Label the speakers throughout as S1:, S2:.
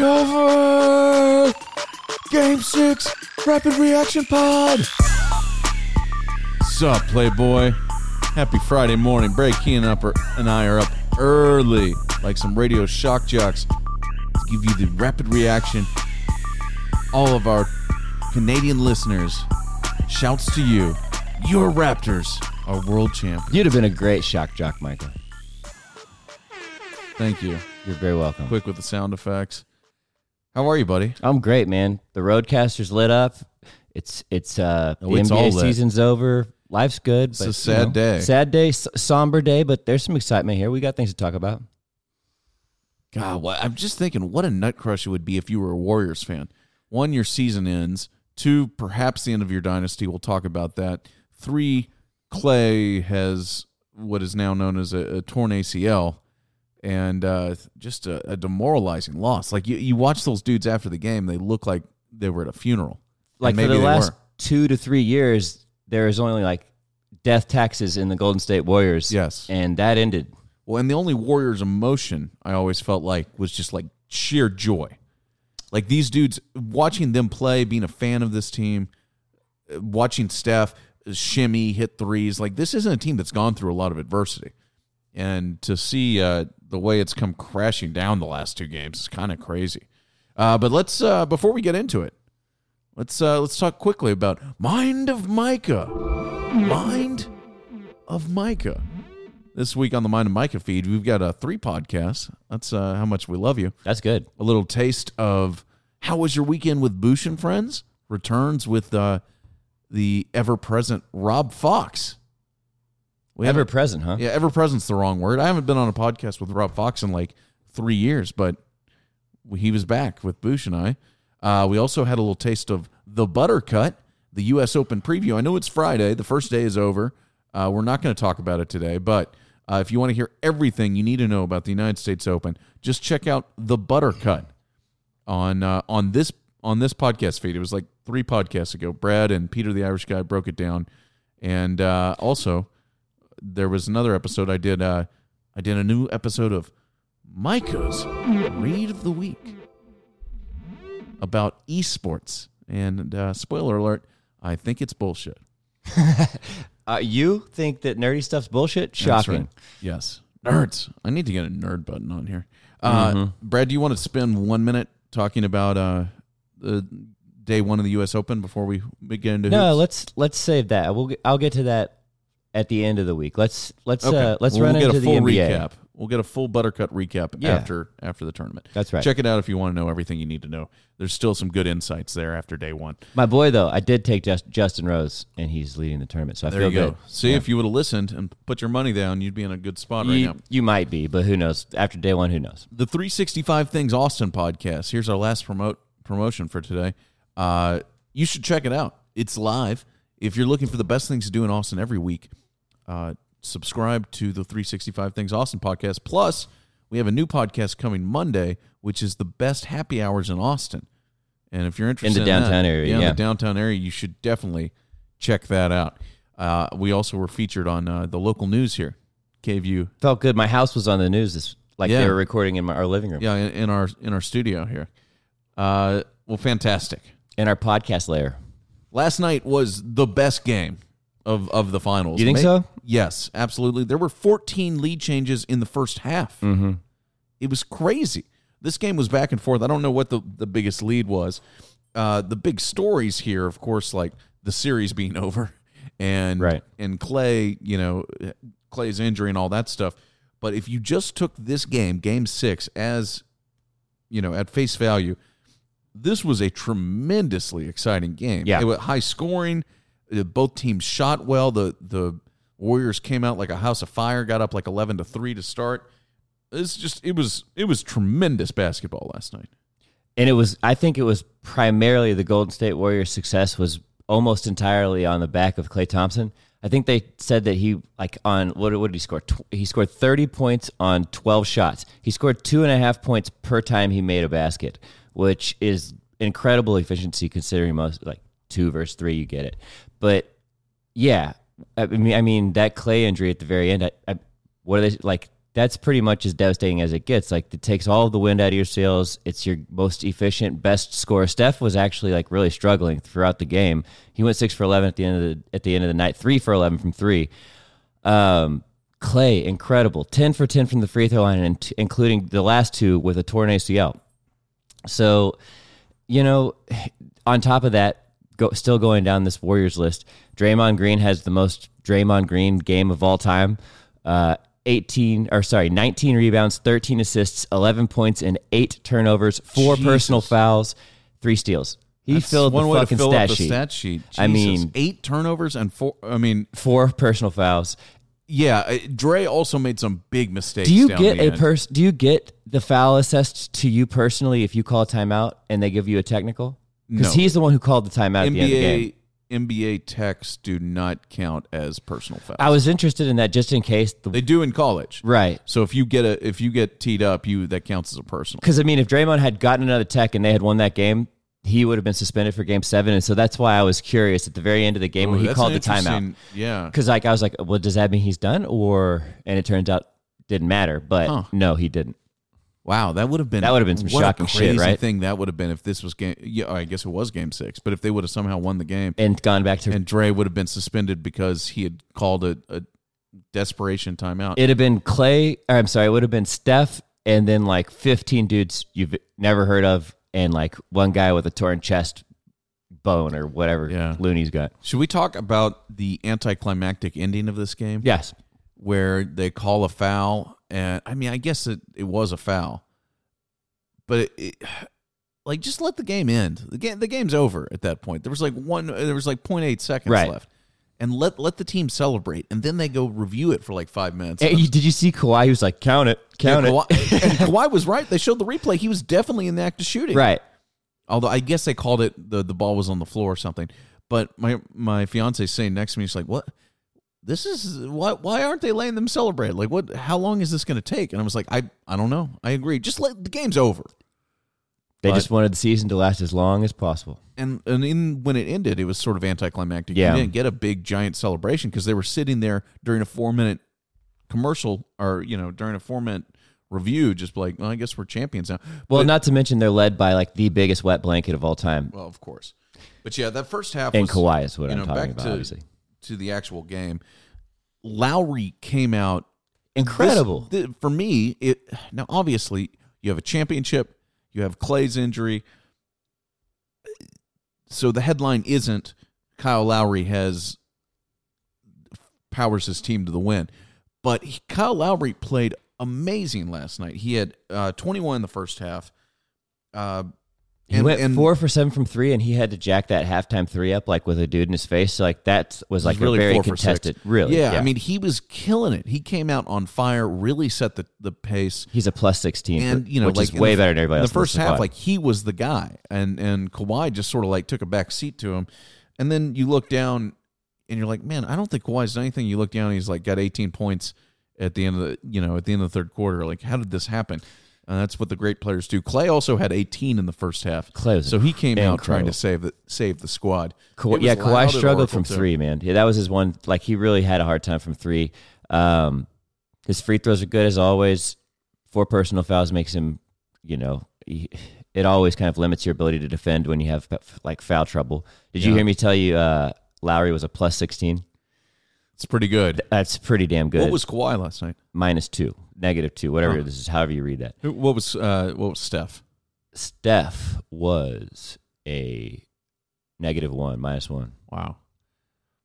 S1: Cover! Game 6 Rapid Reaction Pod! Sup, Playboy? Happy Friday morning. Bray Keen upper and I are up early, like some radio shock jocks, to give you the rapid reaction. All of our Canadian listeners, shouts to you. Your Raptors are world champions.
S2: You'd have been a great shock jock, Michael.
S1: Thank you.
S2: You're very welcome.
S1: Quick with the sound effects. How are you, buddy?
S2: I'm great, man. The RodeCaster's lit up. It's it's uh
S1: Oh,
S2: the
S1: it's all
S2: NBA
S1: lit.
S2: season's over. Life's good.
S1: It's a sad day.
S2: Sad day, s- somber day, but there's some excitement here. We got things to talk about.
S1: God, what, I'm just thinking what a nut crush it would be if you were a Warriors fan. One, your season ends. Two, perhaps the end of your dynasty. We'll talk about that. Three, Klay has what is now known as a, a torn ACL, and uh, just a, a demoralizing loss. Like you, you watch those dudes after the game, they look like they were at a funeral.
S2: Like for the last
S1: were.
S2: two to three years, there is only like death taxes in the Golden State Warriors.
S1: Yes.
S2: and that ended.
S1: Well, and the only Warriors emotion I always felt like was just like sheer joy. Like these dudes, watching them play, being a fan of this team, uh, watching Steph shimmy, hit threes. Like this isn't a team that's gone through a lot of adversity, and to see uh, the way it's come crashing down the last two games is kind of crazy. Uh, but let's uh, before we get into it, let's uh, let's talk quickly about Mind of Micah. Mind of Micah. This week on the Mind of Micah feed, we've got uh, three podcasts. That's uh, how much we love you.
S2: That's good.
S1: A little taste of how was your weekend with Boosh and friends? Returns with uh, the ever-present Rob Fox. We
S2: Ever present, huh?
S1: yeah, ever present's the wrong word. I haven't been on a podcast with Rob Fox in like three years, but he was back with Boosh and I. Uh, we also had a little taste of the Buttercut, the U.S. Open preview. I know it's Friday. The first day is over. Uh, we're not going to talk about it today, but uh, if you want to hear everything you need to know about the United States Open, just check out the Buttercut on uh, on this on this podcast feed. It was like three podcasts ago. Brad and Peter the Irish guy broke it down, and uh, also there was another episode I did. Uh, I did a new episode of Micah's Read of the Week about esports. And uh, spoiler alert, I think it's bullshit.
S2: Uh, you think that nerdy stuff's bullshit? Shocking.
S1: right. Yes. Nerds. I need to get a nerd button on here. Uh, Brad, do you want to spend one minute talking about uh, the day one of the U.S. Open before we get into
S2: No,
S1: hoops?
S2: let's let's save that. We'll I'll get to that at the end of the week. Let's let's
S1: Okay.
S2: uh, let's
S1: Well,
S2: run
S1: we'll
S2: into
S1: get a full
S2: the NBA.
S1: recap. We'll get a full Buttercut recap
S2: Yeah.
S1: after after the tournament.
S2: That's right.
S1: Check it out if you want to know everything you need to know. There's still some good insights there after day one.
S2: My boy though, I did take Just, Justin Rose, and he's leading the tournament, so I
S1: There
S2: feel
S1: you go. See, if you would have listened and put your money down, you'd be in a good spot right now.
S2: you might be, but who knows? After day one, who knows?
S1: the 365 Things Austin podcast. Here's our last promote promotion for today. Uh, you should check it out. It's live. If you're looking for the best things to do in Austin every week, uh, subscribe to the 365 Things Austin podcast. Plus, we have a new podcast coming Monday, which is the best happy hours in Austin. And if you're interested in the
S2: downtown
S1: that,
S2: area,
S1: yeah, in
S2: yeah.
S1: the downtown area, you should definitely check that out. Uh, we also were featured on uh, the local news here, KVU
S2: Felt good. My house was on the news. This like
S1: Yeah.
S2: they were recording in my, our living room
S1: yeah, in, in our in our studio here. Uh, well, fantastic.
S2: in our podcast layer.
S1: Last night was the best game of of the finals.
S2: You think so?
S1: Yes, absolutely. There were 14 lead changes in the first half.
S2: Mm-hmm.
S1: It was crazy. This game was back and forth. I don't know what the the biggest lead was. Uh, the big stories here, of course, like the series being over, and
S2: Right.
S1: and Klay, you know, Klay's injury and all that stuff. But if you just took this game, Game Six, as you know, at face value, this was a tremendously exciting game.
S2: Yeah.
S1: it was high scoring. Both teams shot well. The the Warriors came out like a house of fire. Got up like eleven to three to start. It's just it was it was tremendous basketball last night.
S2: And it was, I think it was primarily the Golden State Warriors' success was almost entirely on the back of Klay Thompson. I think they said that he, like, on what, what did he score? He scored 30 points on 12 shots. He scored two and a half points per time he made a basket, which is incredible efficiency considering most, like, two versus three, you get it. But yeah, I mean, I mean that Klay injury at the very end, I, I, what are they like? That's pretty much as devastating as it gets. Like it takes all the wind out of your sails. It's your most efficient, best score. Steph was actually like really struggling throughout the game. He went six for eleven at the end of the at the end of the night, three for eleven from three. Um, Klay, incredible, ten for ten from the free throw line, and t- including the last two with a torn ACL. So, you know, on top of that, go, still going down this Warriors list, Draymond Green has the most Draymond Green game of all time. Uh, 18 or sorry, 19 rebounds, 13 assists, 11 points, and eight turnovers, four
S1: Jesus.
S2: personal fouls, three steals. He
S1: That's
S2: filled
S1: one
S2: the
S1: way
S2: fucking
S1: to fill
S2: stat
S1: up the stat sheet.
S2: I mean-
S1: eight turnovers and four. I mean,
S2: Four personal fouls.
S1: yeah. uh, Dre also made some big mistakes.
S2: Do you get a pers- Do you get the foul assessed to you personally if you call a timeout and they give you a technical? Because
S1: No.
S2: he's the one who called the timeout at the end of the game.
S1: NBA NBA techs do not count as personal fouls.
S2: I was interested in that just in case. The,
S1: they do in college.
S2: right.
S1: So if you get a if you get teed up, you that counts as a personal.
S2: Because I mean, if Draymond had gotten another tech and they had won that game, he would have been suspended for Game Seven, and so that's why I was curious at the very end of the game
S1: Oh,
S2: when he called the timeout.
S1: Yeah.
S2: Because like I was like, well, does that mean he's done? Or and it turns out didn't matter, but
S1: Huh.
S2: no, he didn't.
S1: Wow, that would have been
S2: That would have been some
S1: what a
S2: shocking shit,
S1: crazy
S2: right?
S1: Thing that would have been if this was game. Yeah, I guess it was game six. But if they would have somehow won the game,
S2: And gone back to
S1: and Dre would have been suspended because he had called a, a desperation timeout.
S2: it'd have been Klay. Or I'm sorry, it would have been Steph, and then like 15 dudes you've never heard of, and like one guy with a torn chest bone or whatever
S1: Yeah.
S2: Looney's got.
S1: Should we talk about the anticlimactic ending of this game?
S2: Yes,
S1: where they call a foul, and I mean, I guess it, it was a foul, but it, it, like just let the game end. The game the game's over at that point. There was like one, there was like 0.8 seconds
S2: Right.
S1: left, and let let the team celebrate, and then they go review it for like five minutes.
S2: Hey, did you see Kawhi? He was like, count it,
S1: Yeah,
S2: count it.
S1: Kawhi, and Kawhi was right. They showed the replay. He was definitely in the act of shooting.
S2: right.
S1: Although I guess they called it the the ball was on the floor or something. But my my fiance saying next to me, she's like, "What? This is why? Why aren't they letting them celebrate? Like, what? How long is this going to take?" And I was like, "I I don't know. I agree. Just let the game's over."
S2: They
S1: But-
S2: just wanted the season to last as long as possible.
S1: And and in when it ended, it was sort of anticlimactic.
S2: Yeah.
S1: You didn't get a big giant celebration because they were sitting there during a four minute commercial or you know during a four minute review, just like, well, I guess we're champions now.
S2: Well,
S1: But-
S2: not to mention they're led by like the biggest wet blanket of all time,
S1: well, of course. But yeah, that first half
S2: and
S1: was,
S2: Kawhi is what
S1: you
S2: I'm talking
S1: back
S2: about.
S1: to-
S2: obviously,
S1: to the actual game. Lowry came out
S2: incredible.
S1: This- th- for me, it now obviously you have a championship, you have Klay's injury, so the headline isn't Kyle Lowry has powers his team to the win, but he, Kyle Lowry played amazing last night. He had uh, 21 in the first half. Uh,
S2: he
S1: and-
S2: went
S1: and-
S2: four for seven from three, and he had to jack that halftime three up like with a dude in his face. So like that was like
S1: really
S2: a very
S1: four for six.
S2: contested. Really,
S1: yeah, I mean, he was killing it. He came out on fire, really set the, the pace.
S2: he's a plus sixteen,
S1: and you know,
S2: which
S1: like
S2: is way
S1: the,
S2: better than everybody else.
S1: the first half, like he was the guy, and and Kawhi just sort of like took a back seat to him. And then you look down, and you're like, man, I don't think Kawhi's done anything. You look down, and he's like got 18 points at the end of the you know at the end of the third quarter. Like, how did this happen? Uh, that's what the great players do. Klay also had 18 in the first half,
S2: Klay was
S1: so he came out trying to save the save the squad. It
S2: yeah, Kawhi struggled from
S1: too.
S2: three, man. Yeah, that was his one. Like he really had a hard time from three. Um, his free throws are good as always. Four personal fouls makes him, you know, he, it always kind of limits your ability to defend when you have like foul trouble. Did you hear me tell you uh, Lowry was a plus sixteen?
S1: It's pretty good.
S2: That's pretty damn good.
S1: What was Kawhi last night?
S2: minus two, negative two, whatever
S1: Huh.
S2: this is, however you read that.
S1: Who- What was uh, what was Steph?
S2: Steph was a negative one, minus one.
S1: Wow,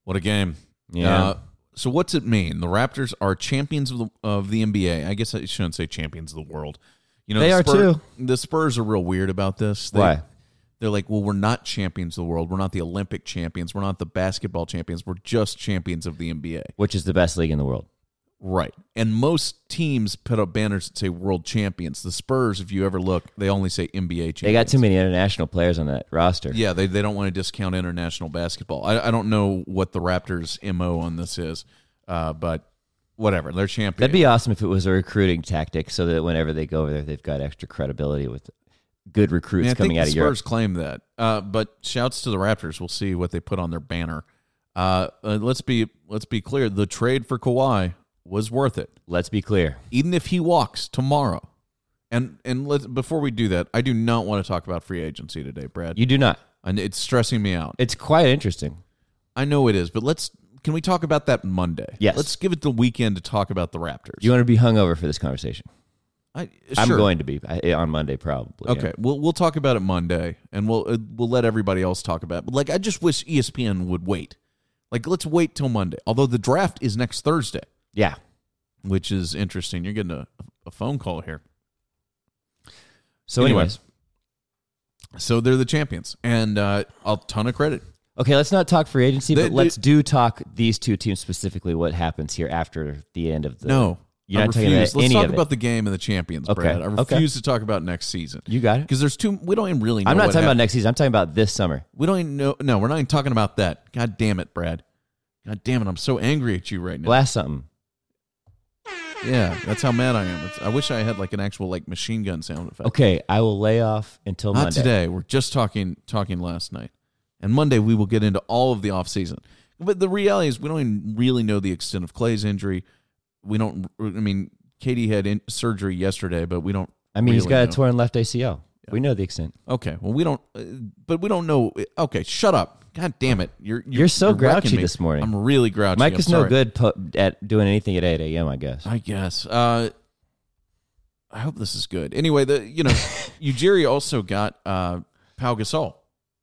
S1: what a game!
S2: Yeah.
S1: Uh, so what's it mean? The Raptors are champions of the, of the NBA. I guess I shouldn't say champions of the world. You know,
S2: They
S1: the
S2: are
S1: Spurs,
S2: too.
S1: The Spurs are real weird about this. They,
S2: Why?
S1: They're like, well, we're not champions of the world. We're not the Olympic champions. We're not the basketball champions. We're just champions of the NBA.
S2: Which is the best league in the world.
S1: Right. And most teams put up banners that say world champions. The Spurs, if you ever look, they only say NBA champions.
S2: They got too many international players on that roster.
S1: Yeah, they, they don't want to discount international basketball. I, I don't know what the Raptors' MO on this is, uh, but whatever. They're champions.
S2: That'd be awesome if it was a recruiting tactic so that whenever they go over there, they've got extra credibility with good recruits
S1: I, mean, I
S2: coming
S1: think
S2: out
S1: the
S2: of
S1: Spurs
S2: Europe.
S1: claim that. Uh, but shouts to the Raptors. We'll see what they put on their banner. Uh, uh, let's be let's be clear. The trade for Kawhi was worth it.
S2: Let's be clear.
S1: Even if he walks tomorrow. And and let before we do that, I do not want to talk about free agency today, Brad.
S2: You do not.
S1: and it's stressing me out.
S2: It's quite interesting.
S1: I know it is, but let's can we talk about that Monday?
S2: Yes.
S1: Let's give it the weekend to talk about the Raptors.
S2: You want to be hungover for this conversation?
S1: I,
S2: I'm
S1: sure.
S2: going to be I- on Monday probably.
S1: Okay, we'll we'll talk about it Monday, and we'll uh, we'll let everybody else talk about. it. But like, I just wish ESPN would wait. Like, let's wait till Monday. Although the draft is next Thursday,
S2: Yeah.
S1: which is interesting. You're getting a, a phone call here.
S2: So,
S1: Anyway.
S2: anyways,
S1: So they're the champions, and uh, a ton of credit.
S2: okay, let's not talk free agency,
S1: They-
S2: but let's do talk these two teams specifically. What happens here after the end of the?
S1: No,
S2: You're
S1: I
S2: not
S1: refuse. Let's
S2: any
S1: talk
S2: of it.
S1: about the game and the champions,
S2: Okay,
S1: Brad. I
S2: okay.
S1: refuse to talk about next season
S2: you got it.
S1: because there's two. We don't even really. know
S2: I'm not talking
S1: happened.
S2: about next season. I'm talking about this summer.
S1: We don't even know. No, we're not even talking about that. God damn it, Brad. God damn it, I'm so angry at you right now.
S2: Blast something.
S1: Yeah, that's how mad I am. It's, I wish I had like an actual like machine gun sound effect.
S2: Okay, I will lay off until
S1: Not
S2: Monday.
S1: today. We're just talking talking last night, and Monday we will get into all of the off season. But the reality is, we don't even really know the extent of Klay's injury. We don't. I mean, KD had in, surgery yesterday, but we don't.
S2: I mean, he's got a torn left ACL. We know the extent.
S1: Okay, well, we don't. Uh, but we don't know. Okay, shut up. God damn it! You're you're,
S2: You're so
S1: wrecking
S2: grouchy this morning.
S1: I'm really grouchy.
S2: Mike
S1: I'm
S2: is no good po- at doing anything at 8 a.m. I guess.
S1: I guess. Uh, I hope this is good. Anyway, the you know, Ujiri also got uh, Pau Gasol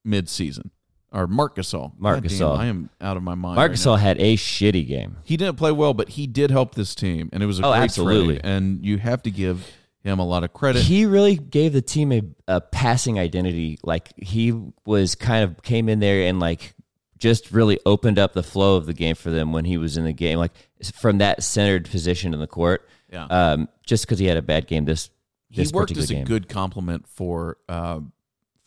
S1: mid season or Marc Gasol.
S2: Marc
S1: God damn,
S2: Gasol.
S1: I am out of my mind. Right now.
S2: had a shitty game.
S1: He didn't play well, but he did help this team, and it was a
S2: Oh,
S1: great
S2: absolutely.
S1: trade. And you have to give him a lot of credit.
S2: He really gave the team a, a passing identity. Like he was kind of came in there and like just really opened up the flow of the game for them when he was in the game. Like from that centered position in the court.
S1: Yeah.
S2: Um, just because he had a bad game this
S1: he
S2: this
S1: worked
S2: particular
S1: as a
S2: game.
S1: good compliment for uh,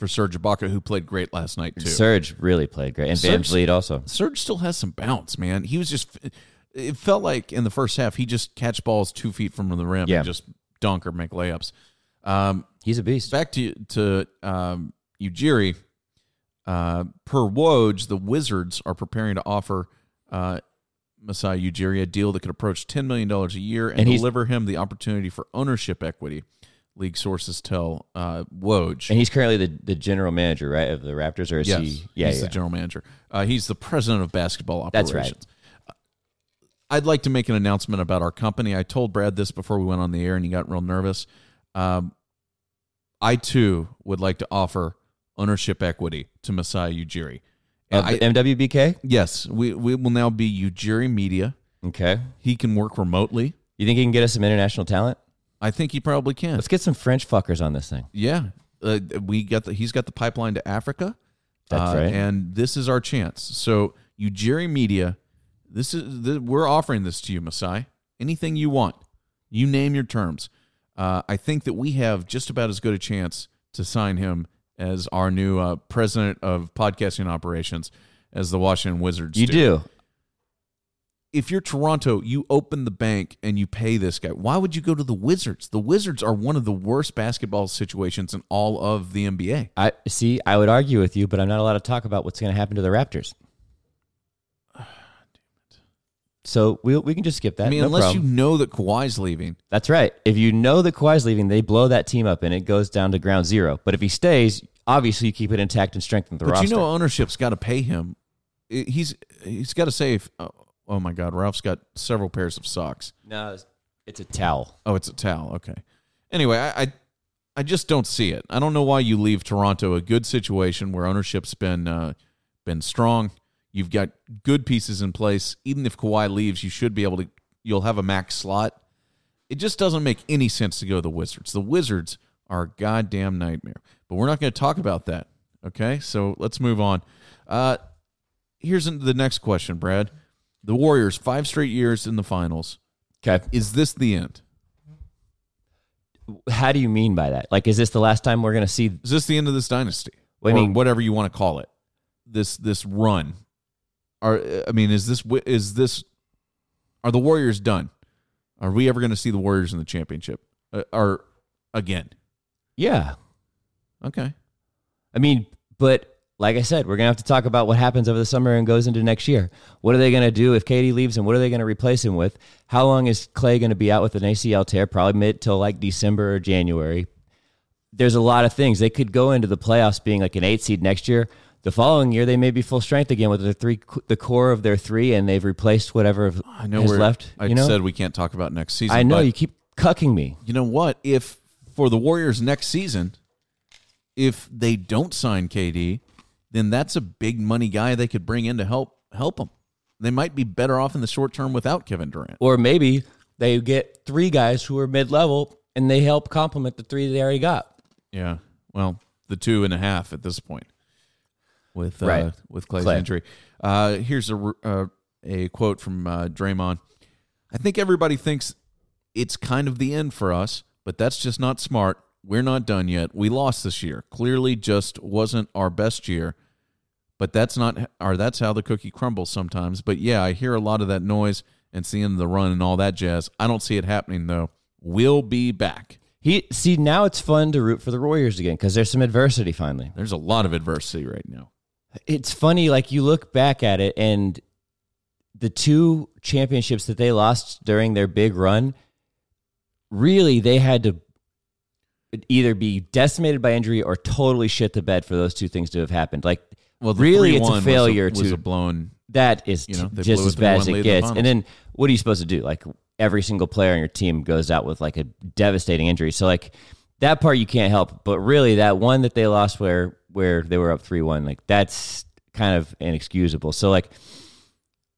S1: for Serge Ibaka, who played great last night too.
S2: Serge really played great, and Van
S1: Serge-
S2: Vleet also.
S1: Serge still has some bounce, man. He was just. It felt like in the first half he just catch balls two feet from the rim
S2: Yeah.
S1: and just dunk or make layups. Um,
S2: He's a beast.
S1: back to to um, Ujiri. Uh, per Woj, the Wizards are preparing to offer uh, Masai Ujiri a deal that could approach ten million dollars a year and,
S2: And
S1: deliver him the opportunity for ownership equity. League sources tell uh, Woj.
S2: And he's currently the, the general manager, right, of the Raptors, or is
S1: yes,
S2: he? Yeah,
S1: he's
S2: yeah.
S1: the general manager. Uh, he's the president of basketball
S2: That's
S1: operations.
S2: right.
S1: I'd like to make an announcement about our company. I told Brad this before we went on the air, and he got real nervous. Um, I too would like to offer ownership equity to Masai Ujiri.
S2: Of
S1: I-
S2: MWBK.
S1: yes, we, we will now be Ujiri Media.
S2: Okay.
S1: He can work remotely.
S2: You think he can get us some international talent?
S1: I think he probably can.
S2: Let's get some French fuckers on this thing.
S1: Yeah, uh, we got the he's got the pipeline to Africa.
S2: That's
S1: Uh,
S2: right.
S1: And this is our chance. So, Ujiri Media, this is the, we're offering this to you, Masai. Anything you want, you name your terms. Uh, I think that we have just about as good a chance to sign him as our new uh, president of podcasting operations as the Washington Wizards.
S2: You do.
S1: If you're Toronto, you open the bank and you pay this guy. Why would you go to the Wizards? The Wizards are one of the worst basketball situations in all of the NBA.
S2: I see. I would argue with you, but I'm not allowed to talk about what's going to happen to the Raptors. So we we can just skip that.
S1: I mean,
S2: no
S1: unless
S2: problem.
S1: you know that Kawhi's leaving,
S2: That's right. If you know that Kawhi's leaving, they blow that team up and it goes down to ground zero. But if he stays, obviously you keep it intact and strengthen the
S1: but
S2: roster.
S1: you know ownership's got to pay him. He's he's got to save. Oh, oh my God, Ralph's got several pairs of socks.
S2: no, it's, a towel.
S1: Oh, it's a towel. Okay. Anyway, I, I I just don't see it. I don't know why you leave Toronto a good situation where ownership's been uh, been strong. You've got good pieces in place. Even if Kawhi leaves, you should be able to. You'll have a max slot. It just doesn't make any sense to go to the Wizards. The Wizards are a goddamn nightmare. But we're not going to talk about that. Okay, so let's move on. Uh, here's the next question, Brad. The Warriors five straight years in the finals.
S2: Okay.
S1: Is this the end?
S2: How do you mean by that? Like, is this the last time we're going to see?
S1: Is this the end of this dynasty?
S2: Well, I
S1: or
S2: mean-
S1: whatever you want to call it. This this run. Are I mean, is this is this are the Warriors done? Are we ever going to see the Warriors in the championship? Uh, or again?
S2: Yeah.
S1: Okay.
S2: I mean, but like I said, we're gonna have to talk about what happens over the summer and goes into next year. What are they gonna do if KD leaves, and what are they gonna replace him with? How long is Klay gonna be out with an ACL tear? Probably mid till like December or January. There's a lot of things they could go into the playoffs being like an eight seed next year. The following year, they may be full strength again with their three, the core of their three, and they've replaced whatever
S1: I know
S2: is
S1: we're
S2: left.
S1: I
S2: you know,
S1: said we can't talk about next season.
S2: I know you keep cucking me.
S1: You know what? If for the Warriors next season, if they don't sign KD, then that's a big money guy they could bring in to help help them. They might be better off in the short term without Kevin Durant.
S2: Or maybe they get three guys who are mid level and they help complement the three they already got.
S1: Yeah. Well, the two and a half at this point with uh,
S2: Right.
S1: with Klay's
S2: Klay.
S1: injury. Uh, here's a uh, a quote from uh, Draymond. I think everybody thinks it's kind of the end for us, but that's just not smart. We're not done yet. We lost this year. Clearly, just wasn't our best year. But that's not, or that's how the cookie crumbles sometimes. But yeah, I hear a lot of that noise and seeing the run and all that jazz. I don't see it happening though. We'll be back.
S2: He see now it's fun to root for the Warriors again because there's some adversity finally.
S1: There's a lot of adversity right now.
S2: It's funny, like you look back at it, and the two championships that they lost during their big run, really they had to either be decimated by injury or totally shit the bed for those two things to have happened. Like,
S1: Well,
S2: really, it's
S1: 3-1
S2: a
S1: was
S2: failure
S1: was
S2: to
S1: a blown.
S2: that is
S1: You know,
S2: just as bad as it
S1: in the
S2: gets. And then what are you supposed to do? Like every single player on your team goes out with like a devastating injury. So like that part you can't help. But really, that one that they lost where where they were up three one, like that's kind of inexcusable. So like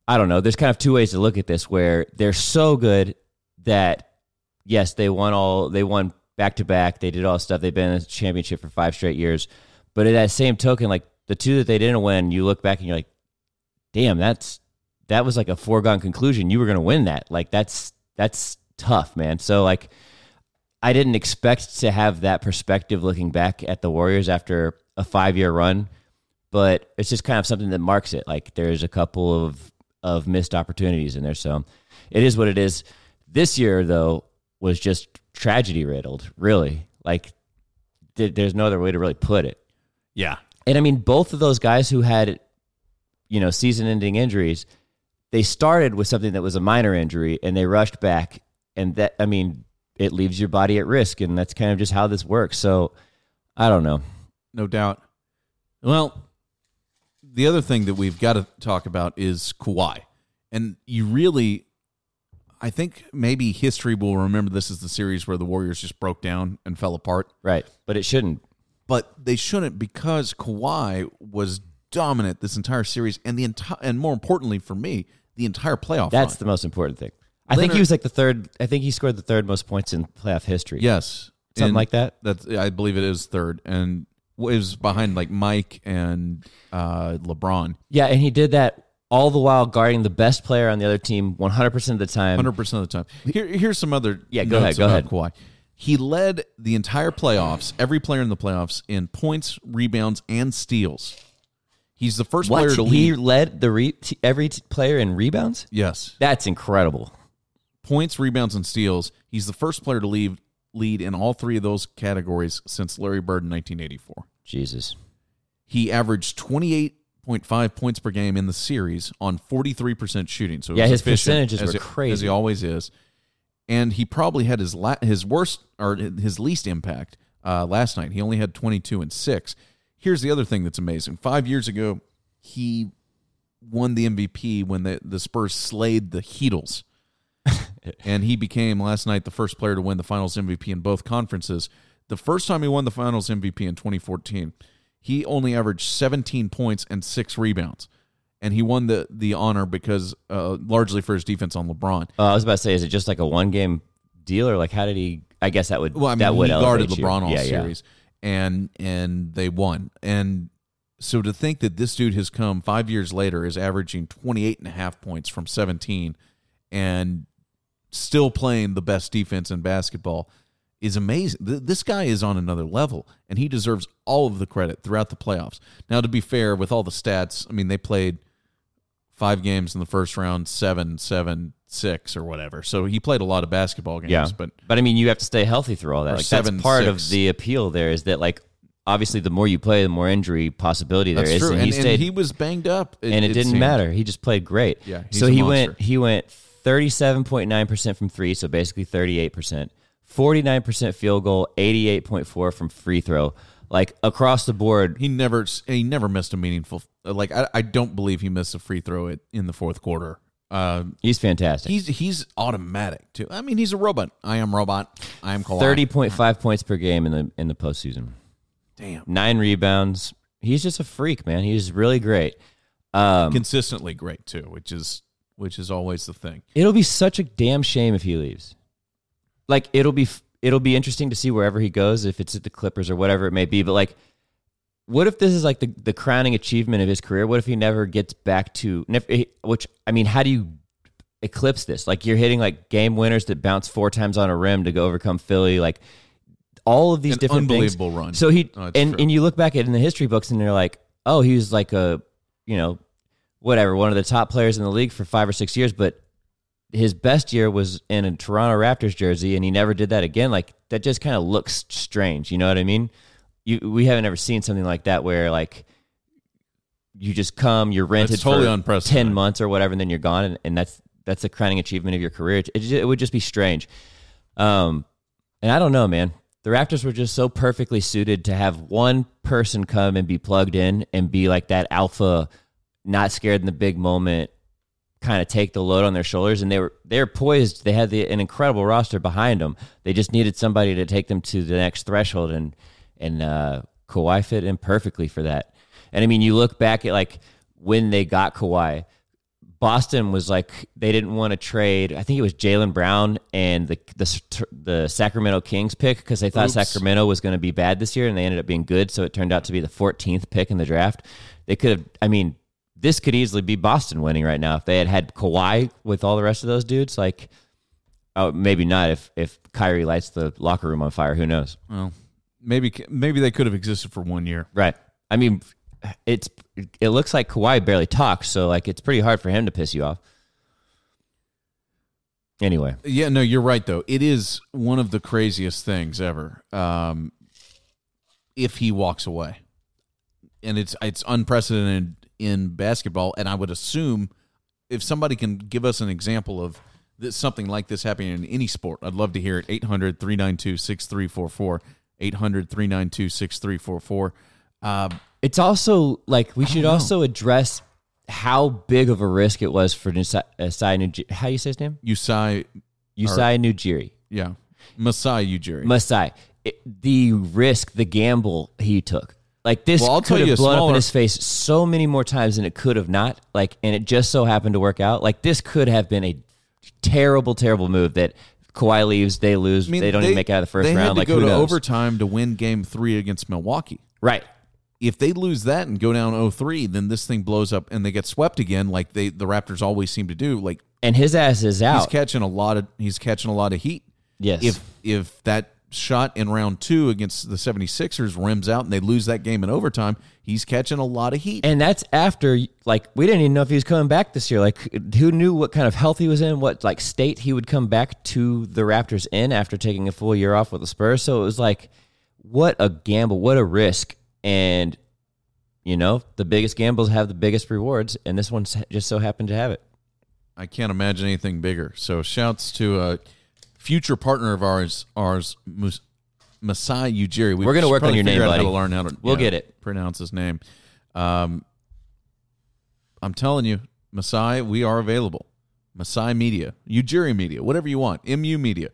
S2: I don't know. There's kind of two ways to look at this where they're so good that yes, they won all they won back to back. They did all stuff. They've been in the championship for five straight years. But at that same token, like the two that they didn't win, you look back and you're like, damn, that's that was like a foregone conclusion. You were gonna win that. Like that's that's tough, man. So like I didn't expect to have that perspective looking back at the Warriors after a five year run, but it's just kind of something that marks it. Like there's a couple of of missed opportunities in there. So it is what it is. This year though was just tragedy riddled, really. Like th- there's no other way to really put it.
S1: Yeah.
S2: And I mean, both of those guys who had, you know, season ending injuries, they started with something that was a minor injury and they rushed back. And that, I mean, it leaves your body at risk. And that's kind of just how this works. So I don't know.
S1: No doubt. Well, the other thing that we've got to talk about is Kawhi. And you really, I think maybe history will remember this as the series where the Warriors just broke down and fell apart.
S2: Right. But it shouldn't.
S1: But they shouldn't because Kawhi was dominant this entire series and the entire, and more importantly for me, the entire playoff.
S2: That's
S1: run.
S2: the most important thing. I think he was like the third, I think he scored the third most points in playoff history.
S1: yes,
S2: Something
S1: And
S2: like that.
S1: That's I believe it is third, and it was behind like Mike and uh, LeBron.
S2: Yeah. And he did that all the while guarding the best player on the other team 100% of the time.
S1: Hundred percent of the time. Here, here's some other
S2: Yeah, go ahead, go ahead.
S1: Kawhi. He led the entire playoffs, every player in the playoffs, in points, rebounds, and steals. He's the first player
S2: What?
S1: to
S2: He
S1: lead.
S2: led the re- t- every t- player in rebounds?
S1: Yes,
S2: That's incredible.
S1: points, rebounds, and steals. He's the first player to lead lead in all three of those categories since Larry Bird in 1984.
S2: Jesus.
S1: He averaged 28.5 points per game in the series on 43% shooting. So
S2: Yeah, his percentages were
S1: he-
S2: crazy.
S1: as he always is. And he probably had his la- his worst or his least impact uh, last night. He only had 22 and six. Here's the other thing that's amazing. Five years ago, he won the MVP when the, the Spurs slayed the Heatles. and he became last night the first player to win the Finals MVP in both conferences. The first time he won the Finals MVP in 2014, he only averaged 17 points and six rebounds, and he won the the honor because uh, largely for his defense on LeBron.
S2: Uh, I was about to say, is it just like a one game deal, or like how did he? I guess that would.
S1: Well, I mean,
S2: that would
S1: he guarded
S2: you.
S1: LeBron all
S2: yeah, yeah.
S1: series, and and they won. And so to think that this dude has come five years later is averaging 28 and a half points from 17, and still playing the best defense in basketball is amazing. Th- This guy is on another level, and he deserves all of the credit throughout the playoffs. Now, to be fair, with all the stats, I mean, they played five games in the first round, seven, seven, six, or whatever. So he played a lot of basketball games.
S2: Yeah,
S1: but
S2: but I mean, you have to stay healthy through all that. Like
S1: seven,
S2: that's part of the appeal. There is that like obviously the more you play, the more injury possibility there
S1: That's
S2: is.
S1: true.
S2: And,
S1: And,
S2: he
S1: and
S2: stayed,
S1: he was banged up,
S2: and it, didn't
S1: seemed.
S2: matter. He just played great.
S1: Yeah,
S2: so he went he went thirty seven point nine percent from three, so basically thirty eight percent, forty nine percent field goal, eighty eight point four from free throw. Like across the board,
S1: He never he never missed a meaningful like I, I don't believe he missed a free throw at, in the fourth quarter. Uh,
S2: he's fantastic.
S1: he's he's automatic too. I mean, he's a robot. I am robot. I am Kawhi.
S2: Thirty point five points per game in the in the postseason.
S1: Damn.
S2: Nine rebounds. He's just a freak, man. He's really great. Um,
S1: Consistently great too, which is which is always the thing.
S2: It'll be such a damn shame if he leaves. Like it'll be it'll be interesting to see wherever he goes, if it's at the Clippers or whatever it may be. But like, what if this is like the the crowning achievement of his career? What if he never gets back to and if he- which I mean, how do you eclipse this? Like you're hitting like game winners that bounce four times on a rim to go overcome Philly, like all of these
S1: An
S2: different things.
S1: unbelievable run.
S2: So he
S1: Oh,
S2: and
S1: true.
S2: and you look back at it in the history books and they're like, oh, he was like a you know whatever one of the top players in the league for five or six years, but his best year was in a Toronto Raptors jersey, and he never did that again. Like that just kind of looks strange. You know what I mean? You we haven't ever seen something like that where like you just come, you're rented
S1: That's totally
S2: for ten months or whatever, and then you're gone, and, and that's that's the crowning achievement of your career. It, it, it would just be strange. Um, and I don't know, man. The Raptors were just so perfectly suited to have one person come and be plugged in and be like that alpha, not scared in the big moment, kind of take the load on their shoulders. And they were they're poised. They had the, an incredible roster behind them. They just needed somebody to take them to the next threshold, and and uh, Kawhi fit in perfectly for that. And I mean, you look back at like when they got Kawhi. Boston was like they didn't want to trade. I think it was Jaylen Brown and the the the Sacramento Kings pick because they thought
S1: Oops.
S2: Sacramento was going to be bad this year, and they ended up being good. So it turned out to be the 14th pick in the draft. They could have. I mean, this could easily be Boston winning right now if they had had Kawhi with all the rest of those dudes. Like, oh, maybe not if if Kyrie lights the locker room on fire. Who knows?
S1: well, maybe maybe they could have existed for one year.
S2: Right. I mean, it's it looks like Kawhi barely talks, so like it's pretty hard for him to piss you off. Anyway,
S1: Yeah, no, you're right though. It is one of the craziest things ever. Um, if he walks away, and it's it's unprecedented in basketball, and I would assume if somebody can give us an example of this, something like this happening in any sport, I'd love to hear it. 800 392 6344. 800 392 6344. Um,
S2: it's also like we should also address how big of a risk it was for Nusai Nujiri. How you say his name?
S1: Usai,
S2: Usai Nujiri.
S1: yeah, Masai Ujiri.
S2: Masai. It, the risk, the gamble he took. Like this
S1: Well, I'll
S2: could have blown up in his face so many more times than it could have not. Like, and it just so happened to work out. Like this could have been a terrible, terrible move that Kawhi leaves, they lose,
S1: I mean,
S2: they don't even make it out of the first
S1: they
S2: round.
S1: had to
S2: like
S1: go to
S2: knows?
S1: overtime to win Game Three against Milwaukee.
S2: right?
S1: If they lose that and go down 0-3, then this thing blows up and they get swept again, like they the Raptors always seem to do. Like
S2: And his ass is out.
S1: he's catching a lot of he's catching a lot of heat.
S2: yes.
S1: If if that shot in round two against the 76ers rims out and they lose that game in overtime, he's catching a lot of heat.
S2: and that's after like we didn't even know if he was coming back this year. Like who knew what kind of health he was in, what like state he would come back to the Raptors in after taking a full year off with the Spurs. So it was like what a gamble, what a risk. And you know, the biggest gambles have the biggest rewards, and this one just so happened to have it.
S1: I can't imagine anything bigger. So shouts to a future partner of ours, ours Mus- Masai Ujiri. We
S2: We're gonna
S1: should
S2: work on
S1: probably
S2: your
S1: figure
S2: name,
S1: out How to learn how to
S2: We'll get it.
S1: Pronounce his name. Um, I'm telling you, Masai, we are available. Masai Media, Ujiri Media, whatever you want. MU Media,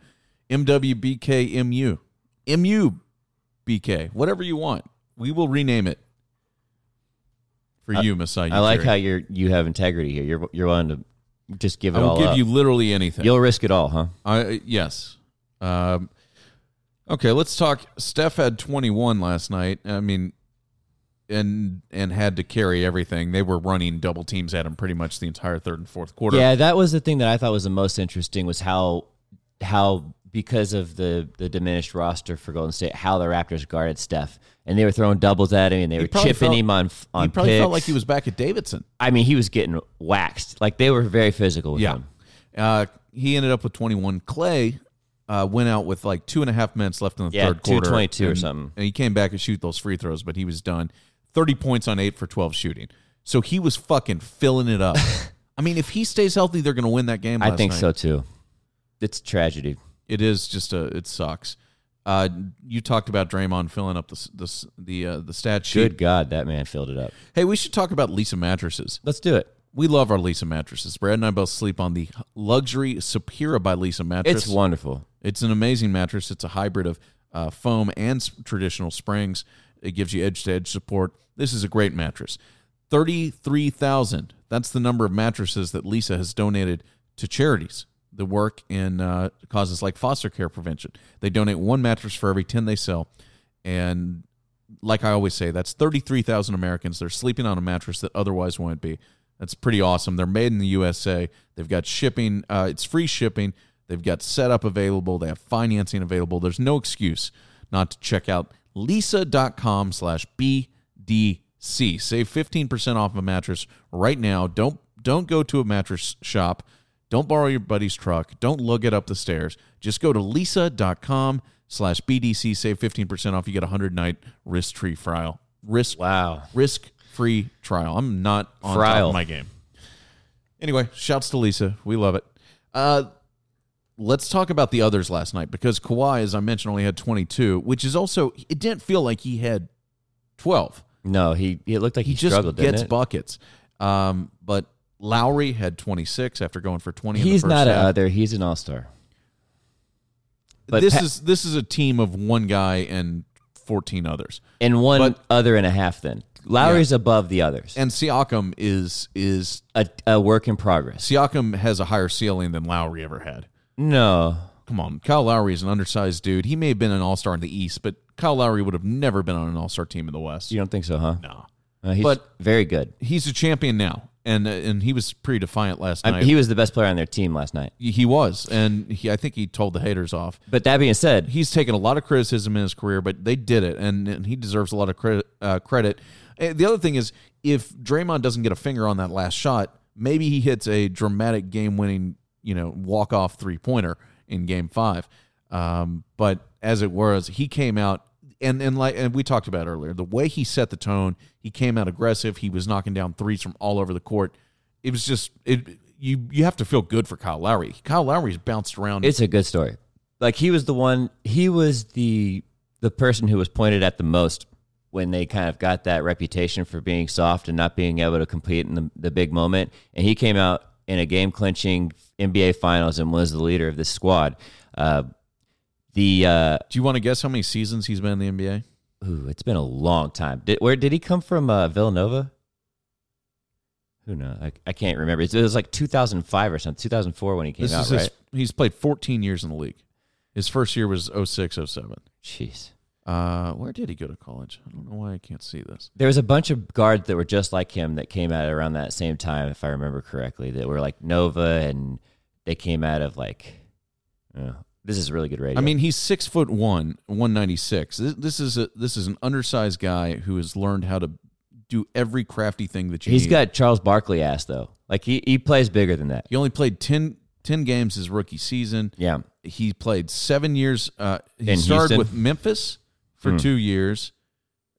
S1: MWBKMU, MUBK, whatever you want. We will rename it for you, Masai.
S2: I like how you're you have integrity here. You're you're willing to just give it
S1: I will
S2: all
S1: give
S2: up.
S1: you literally anything.
S2: You'll risk it all, huh?
S1: I yes. Um, okay, let's talk. Steph had 21 last night. I mean, and and had to carry everything. They were running double teams at him pretty much the entire third and fourth quarter.
S2: Yeah, that was the thing that I thought was the most interesting was how how because of the the diminished roster for Golden State, how the Raptors guarded Steph, and they were throwing doubles at him, and they were chipping
S1: felt-
S2: him on on
S1: he probably
S2: picks.
S1: felt like he was back at Davidson.
S2: I mean, he was getting waxed. Like they were very physical with
S1: Yeah.
S2: him.
S1: Uh, he ended up with 21. Klay uh, went out with like two and a half minutes left in the
S2: Yeah,
S1: third quarter.
S2: 2:22 or something.
S1: And he came back and shoot those free throws, but he was done. 30 points on 8 for 12 shooting. So he was fucking filling it up. I mean, if he stays healthy, they're going to win that game.
S2: I think
S1: night.
S2: so too. It's tragedy.
S1: It is just a. It sucks. Uh, you talked about Draymond filling up the the the uh, the stat sheet.
S2: Good God, that man filled it up.
S1: Hey, we should talk about Leesa mattresses.
S2: Let's do it.
S1: We love our Leesa mattresses. Brad and I both sleep on the luxury Sapira by Leesa mattress.
S2: It's wonderful.
S1: It's an amazing mattress. It's a hybrid of uh, foam and traditional springs. It gives you edge to edge support. This is a great mattress. 33,000. That's the number of mattresses that Leesa has donated to charities that work in uh, causes like foster care prevention. They donate one mattress for every 10 they sell. And like I always say, that's 33,000 Americans. They're sleeping on a mattress that otherwise wouldn't be. That's pretty awesome. They're made in the USA. They've got shipping. Uh, it's free shipping. They've got setup available. They have financing available. There's no excuse not to check out leesa.com slash BDC. Save 15% off a mattress right now. Don't don't go to a mattress shop. Don't borrow your buddy's truck. Don't lug it up the stairs. Just go to leesa.com slash BDC. Save 15% off. You get a 100 night risk free trial. Risk
S2: Wow.
S1: risk free trial. I'm not on top
S2: Trial.
S1: of my game. Anyway, shouts to Leesa. We love it. Uh, let's talk about the others last night because Kawhi, as I mentioned, only had 22, which is also, it didn't feel like he had 12.
S2: No, he it looked like
S1: He,
S2: he,
S1: just
S2: struggled.
S1: gets buckets. Um, but Lowry had 26 after going for 20 in the
S2: He's not a
S1: half.
S2: other. He's an all star. but
S1: this
S2: Pa-
S1: is this is a team of one guy and 14 others.
S2: And one
S1: But-
S2: other and a half. Then Lowry's above the others.
S1: And Siakam is is
S2: A, a work in progress.
S1: Siakam has a higher ceiling than Lowry ever had.
S2: No,
S1: Come on, Kyle Lowry is an undersized dude. He may have been an All Star in the East, but Kyle Lowry would have never been on an All Star team in the West.
S2: you don't think so, huh?
S1: No,
S2: Uh, he's
S1: But-
S2: very good.
S1: he's a champion now, and and he was pretty defiant last
S2: I
S1: night.
S2: mean, he was the best player on their team last night.
S1: he was, and he, I think he told the haters off.
S2: But that being said,
S1: He's taken a lot of criticism in his career, but they did it, and, and he deserves a lot of credit. Uh, credit. And the other thing is, if Draymond doesn't get a finger on that last shot, maybe he hits a dramatic game-winning, you know, walk-off three-pointer in Game Five. Um, but as it was, he came out and and like and we talked about earlier, the way he set the tone, he came out aggressive. He was knocking down threes from all over the court. It was just it. You you have to feel good for Kyle Lowry. Kyle Lowry's bounced around.
S2: it's a good story. Like he was the one. He was the the person who was pointed at the most when they kind of got that reputation for being soft and not being able to compete in the, the big moment. And he came out in a game clinching NBA Finals and was the leader of this squad. Uh, the uh,
S1: Do you want to guess how many seasons he's been in the NBA?
S2: ooh, it's been a long time. Did, where did he come from? Uh, Villanova. Who knows? I, I can't remember. It was like 2005 or something. 2004 when he came
S1: This
S2: out,
S1: is
S2: right?
S1: his, he's played 14 years in the league. His first year was 06, 07.
S2: Jeez.
S1: Uh, where did he go to college? I don't know why I can't see this.
S2: There was a bunch of guards that were just like him that came out around that same time, if I remember correctly. That were like Nova, and they came out of like. Uh, this is really good radio.
S1: I mean, he's six foot one, 196. This, this is a this is an undersized guy who has learned how to do every crafty thing that you
S2: he's
S1: need.
S2: got Charles Barkley ass though. Like he he plays bigger than that.
S1: He only played 10, 10 games his rookie season.
S2: Yeah,
S1: He played seven years. Uh, he
S2: In
S1: started
S2: Houston?
S1: with Memphis for
S2: Hmm.
S1: two years,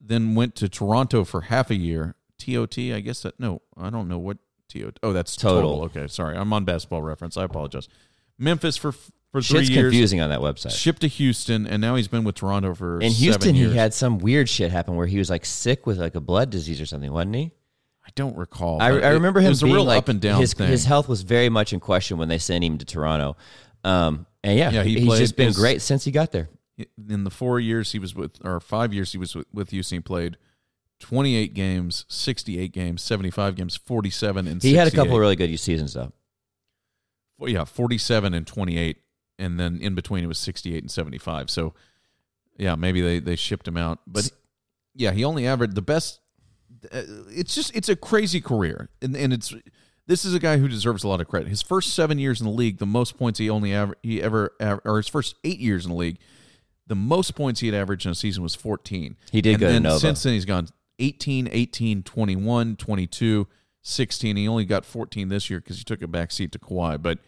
S1: then went to Toronto for half a year. TOT, I guess that no, I don't know what TOT. Oh, that's total.
S2: Total.
S1: Okay, sorry, I'm on basketball reference. I apologize. Memphis for for three
S2: shit's
S1: years.
S2: confusing on that website.
S1: Shipped to Houston, and now he's been with Toronto for
S2: In
S1: seven
S2: Houston,
S1: years.
S2: he had some weird shit happen where he was like sick with like a blood disease or something, wasn't he?
S1: I don't recall.
S2: I,
S1: but
S2: I
S1: it-
S2: remember
S1: it
S2: him
S1: was a
S2: being
S1: real
S2: like
S1: up and down
S2: his
S1: thing.
S2: his health was very much in question when they sent him to Toronto. Um, and yeah,
S1: Yeah, he
S2: he's
S1: played
S2: just been
S1: his-
S2: great since he got there.
S1: in the four years he was with, or five years he was with, with Houston, he played 28 games, 68 games, 75 games, 47 and
S2: He had a couple of really good seasons though.
S1: Well, yeah, 47 and 28. And then in between it was 68 and 75. So, yeah, maybe they, they shipped him out. But yeah, he only averaged the best. uh, It's just, it's a crazy career. And, and it's, this is a guy who deserves a lot of credit. His first seven years in the league, the most points he only ever, he ever, or his first eight years in the league, the most points he had averaged in a season was 14.
S2: He did
S1: and
S2: go to
S1: then
S2: Nova.
S1: Since then, he's gone 18, 18, 21, 22, 16. He only got 14 this year because he took a back seat to Kawhi. But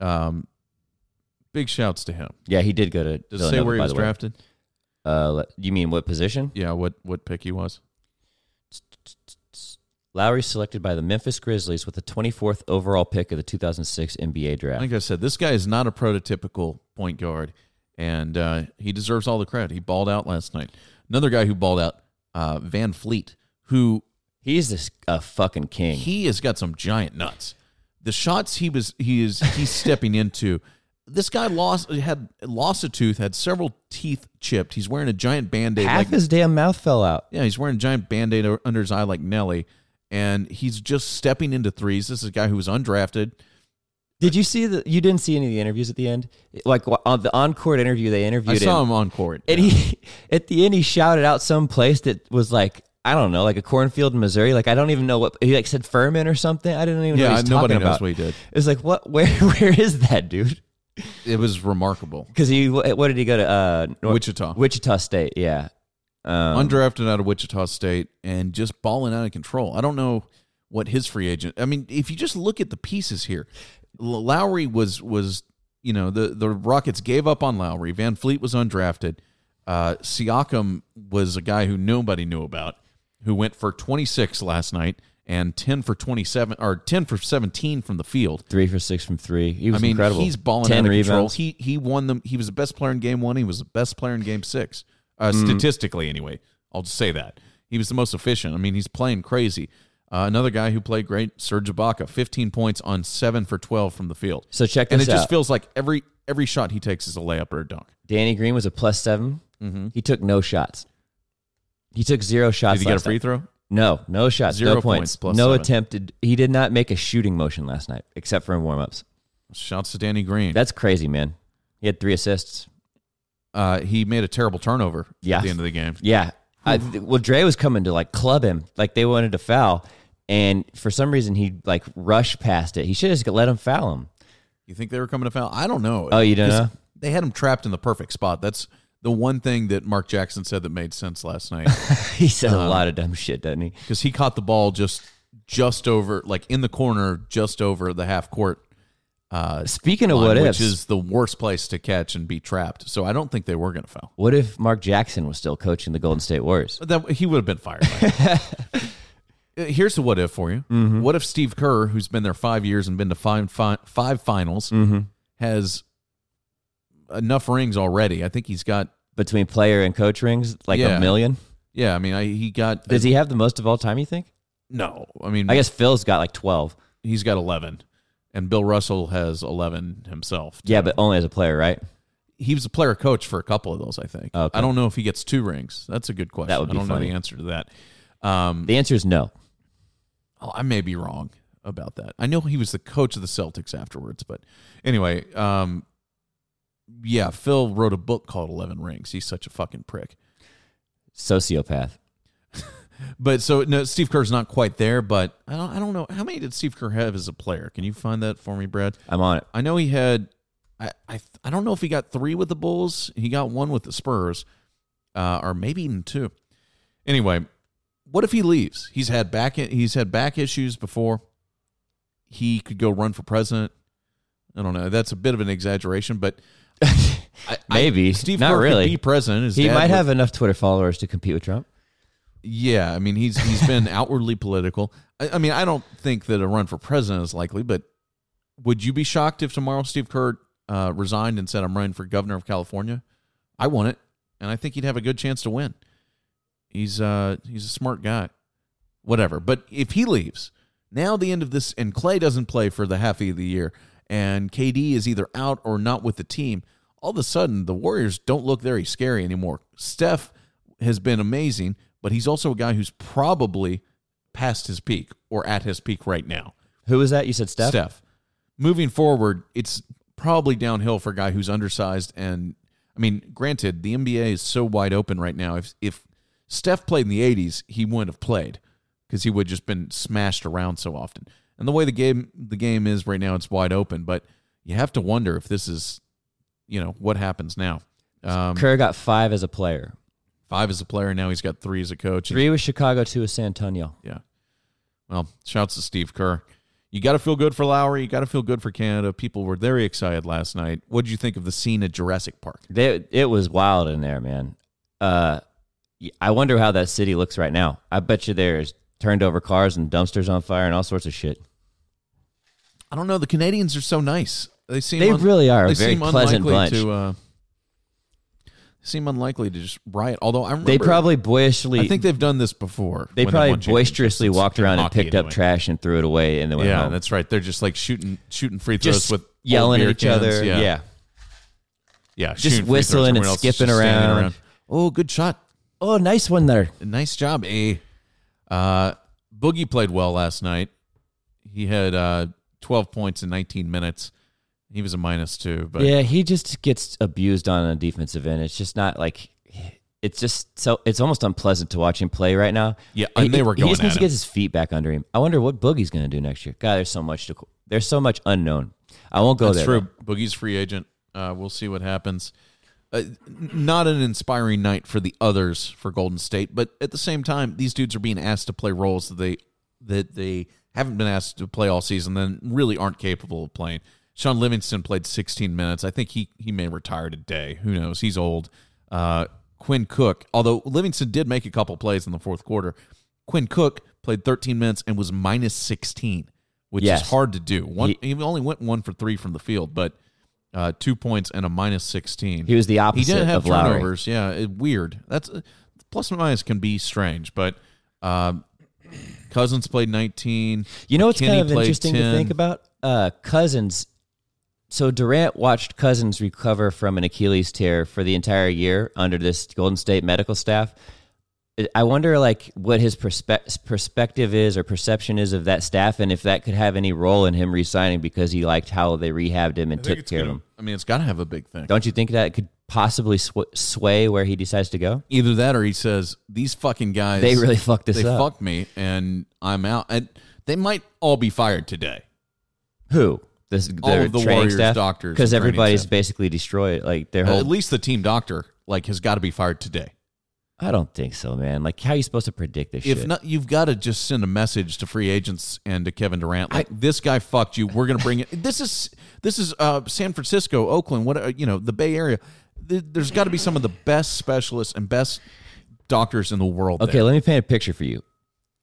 S1: um, Big shouts to him.
S2: Yeah, he did go to.
S1: Does it say
S2: Villanova,
S1: where he
S2: by
S1: was
S2: the way.
S1: drafted?
S2: Uh, you mean what position?
S1: Yeah, what what pick he was?
S2: Lowry selected by the Memphis Grizzlies with the 24th overall pick of the 2006 NBA draft.
S1: Like I said, this guy is not a prototypical point guard, and uh, he deserves all the credit. He balled out last night. Another guy who balled out, uh, VanVleet, who
S2: He's this a fucking king.
S1: he has got some giant nuts. The shots he was he is he's stepping into. This guy lost had lost a tooth, had several teeth chipped. He's wearing a giant band aid.
S2: Half
S1: Like,
S2: his damn mouth fell out.
S1: yeah, he's wearing a giant band aid under his eye like Nelly, and he's just stepping into threes. This is a guy who was undrafted.
S2: Did you see the? You didn't see any of the interviews at the end. Like on the on-court interview, they interviewed
S1: I saw
S2: him,
S1: him on court.
S2: and he at the end he shouted out some place that was like I don't know, like a cornfield in Missouri. Like I don't even know what he like said Furman or something. I didn't even know
S1: yeah,
S2: what he's
S1: nobody
S2: talking
S1: knows
S2: about.
S1: what he did.
S2: It's like what? Where? Where is that dude?
S1: It was remarkable.
S2: Because he what did he go to? Uh, Nor-
S1: Wichita.
S2: Wichita State. Yeah. Um,
S1: undrafted out of Wichita State and just balling out of control. I don't know what his free agent. I mean, if you just look at the pieces here, Lowry was was you know the the Rockets gave up on Lowry. VanVleet was undrafted. Uh, Siakam was a guy who nobody knew about, who went for 26 last night and 10 for 27 or 10 for 17 from the field.
S2: three for six from three. He was
S1: I mean,
S2: incredible.
S1: he's balling out of control.
S2: rebounds.
S1: He he won them. He was the best player in game one. He was the best player in game six, uh,
S2: Mm.
S1: statistically anyway. I'll just say that he was the most efficient. I mean, he's playing crazy. Uh, another guy who played great, Serge Ibaka, 15 points on seven for 12 from the field.
S2: So check this out.
S1: and it just feels like every every shot he takes is a layup or a dunk.
S2: Danny Green was a plus 7
S1: Mm-hmm.
S2: He took no shots. He took zero shots.
S1: Did he get a free
S2: night.
S1: throw?
S2: No, no shots,
S1: Zero
S2: no
S1: points,
S2: points,
S1: plus
S2: no
S1: seven.
S2: attempted. He did not make a shooting motion last night, except for in warmups.
S1: Shouts to Danny Green.
S2: That's crazy, man. He had three assists.
S1: uh, he made a terrible turnover
S2: Yeah.
S1: at the end of the game.
S2: Yeah. I, well, Dre was coming to like club him, like they wanted to foul, and for some reason he like rushed past it. He should have just let him foul him.
S1: You think they were coming to foul? I don't know.
S2: Oh, you don't know?
S1: They had him trapped in the perfect spot. That's the one thing that Mark Jackson said that made sense last night
S2: he said a lot of dumb shit, doesn't he?
S1: because he caught the ball just just over, like in the corner, just over the half court. Uh,
S2: Speaking of
S1: line,
S2: what
S1: which
S2: ifs,
S1: is the worst place to catch and be trapped. So I don't think they were going to foul.
S2: what if Mark Jackson was still coaching the Golden State Warriors?
S1: But that he would have been fired. By. Uh, Here's the what if for you.
S2: Mm-hmm.
S1: What if Steve Kerr, who's been there five years and been to five fi- five finals,
S2: Mm-hmm.
S1: has enough rings already? I think he's got.
S2: Between player and coach rings, like
S1: Yeah.
S2: a million.
S1: Yeah, I mean, I, he got.
S2: Does he have the most of all time? You think?
S1: No, I mean,
S2: I guess Phil's got like twelve.
S1: he's got eleven, and Bill Russell has eleven himself.
S2: Yeah, but only as a player, right?
S1: he was a player coach for a couple of those. I think.
S2: Okay.
S1: I don't know if he gets two rings. That's a good question.
S2: That would be
S1: I don't know the answer to that. Um,
S2: The answer is no.
S1: Oh, I may be wrong about that. I know he was the coach of the Celtics afterwards, but anyway, um, yeah, Phil wrote a book called Eleven Rings. He's such a fucking prick.
S2: Sociopath.
S1: But so no, Steve Kerr's not quite there. But I don't, I don't know how many did Steve Kerr have as a player. Can you find that for me, Brad?
S2: I'm on it.
S1: I know he had. I I, I don't know if he got three with the Bulls. He got one with the Spurs, uh, or maybe even two. Anyway, what if he leaves? He's had back he's had back issues before. He could go run for president. I don't know. That's a bit of an exaggeration, but I-
S2: Maybe.
S1: Steve
S2: Not
S1: Kerr
S2: really.
S1: could be president. His
S2: He
S1: dad
S2: might
S1: would-
S2: have enough Twitter followers to compete with Trump.
S1: Yeah, I mean he's he's been outwardly political. I, I mean I don't think that a run for president is likely, but would you be shocked if tomorrow Steve Kerr uh, resigned and said I'm running for governor of California? I want it, and I think he'd have a good chance to win. He's uh he's a smart guy. Whatever, but if he leaves now, the end of this, and Klay doesn't play for the half of the year, and KD is either out or not with the team. All of a sudden, the Warriors don't look very scary anymore. Steph has been amazing, but he's also a guy who's probably past his peak or at his peak right now.
S2: Who is that? You said Steph?
S1: Steph. Moving forward, it's probably downhill for a guy who's undersized. And I mean, granted, the NBA is so wide open right now. If if Steph played in the '80s, he wouldn't have played because he would have just been smashed around so often. And the way the game the game is right now, it's wide open. But you have to wonder if this is, you know, what happens now. Um,
S2: Kerr got five as a player.
S1: five as a player now. He's got three as a coach.
S2: Three with Chicago, two with San Antonio.
S1: Yeah. Well, shouts to Steve Kerr. you got to feel good for Lowry. You got to feel good for Canada. People were very excited last night. What did you think of the scene at Jurassic Park?
S2: They, it was wild in there, man. Uh, I wonder how that city looks right now. I bet you there's turned over cars and dumpsters on fire and all sorts of shit.
S1: I don't know. The Canadians are so nice. They seem
S2: They
S1: un-
S2: really are a
S1: they
S2: very
S1: seem
S2: pleasant
S1: unlikely
S2: bunch.
S1: to. Uh, seem unlikely to just riot. Although I remember,
S2: They probably boisterously.
S1: I think they've done this before.
S2: they probably
S1: championships
S2: boisterously walked around and picked up
S1: anyway.
S2: trash and threw it away and then went
S1: Yeah,
S2: home.
S1: that's right. They're just like shooting shooting free throws
S2: just
S1: with
S2: yelling at each
S1: cans.
S2: other.
S1: Yeah,
S2: yeah.
S1: yeah.
S2: Just
S1: shooting free throws.
S2: whistling and
S1: Everyone else is
S2: skipping
S1: standing
S2: around.
S1: Oh, good shot.
S2: Oh, nice one there.
S1: Nice job, A. Uh, Boogie played well last night. He had uh, 12 points in 19 minutes. He was a minus two, but
S2: yeah, he just gets abused on a defensive end. It's just not like it's just so it's almost unpleasant to watch him play right now.
S1: Yeah, and
S2: He-
S1: they were going.
S2: He just needs to get his feet back under him. I wonder what Boogie's going to do next year. God, there's so much to there's so much unknown. I won't go
S1: that's
S2: there.
S1: true. Boogie's free agent. Uh, we'll see what happens. Uh, not an inspiring night for the others for Golden State, but at the same time, these dudes are being asked to play roles that they that they haven't been asked to play all season, then really aren't capable of playing. Shaun Livingston played 16 minutes. I think he he may retire today. Who knows? He's old. Uh, Quinn Cook, although Livingston did make a couple plays in the fourth quarter, Quinn Cook played 13 minutes and was minus 16, which
S2: Yes.
S1: is hard to do. One,
S2: He-
S1: he, only went one for three from the field, but uh, two points and a minus 16.
S2: He was the opposite.
S1: He didn't have
S2: of Lowry.
S1: turnovers. Yeah, it, weird. That's uh, plus and minus can be strange, but um, Cousins played 19.
S2: You know what's kind of interesting to think about? Uh, Cousins. So Durant watched Cousins recover from an Achilles tear for the entire year under this Golden State medical staff. I wonder, like, what his perspe- perspective is or perception is of that staff, and if that could have any role in him resigning because he liked how they rehabbed him and took care of
S1: gonna-
S2: him.
S1: I mean, it's got to have a big thing.
S2: Don't you think that could possibly sw- sway where he decides to go?
S1: Either that or he says these fucking guys
S2: They really fucked this
S1: they
S2: up.
S1: fucked me and I'm out. And they might all be fired today.
S2: Who? This,
S1: All
S2: their
S1: of the
S2: training
S1: Warriors
S2: staff?
S1: doctors
S2: because everybody's
S1: staff.
S2: basically destroyed. Like their
S1: Uh, At least the team doctor like has got to be fired today.
S2: I don't think so, man. Like, how are you supposed to predict this
S1: If
S2: shit?
S1: not, you've got to just send a message to free agents and to Kevin Durant. Like this guy fucked you. We're gonna bring it. This is this is uh, San Francisco, Oakland. What uh, you know, the Bay Area. Th- There's got to be some of the best specialists and best doctors in the world.
S2: okay,
S1: there.
S2: let me paint a picture for you.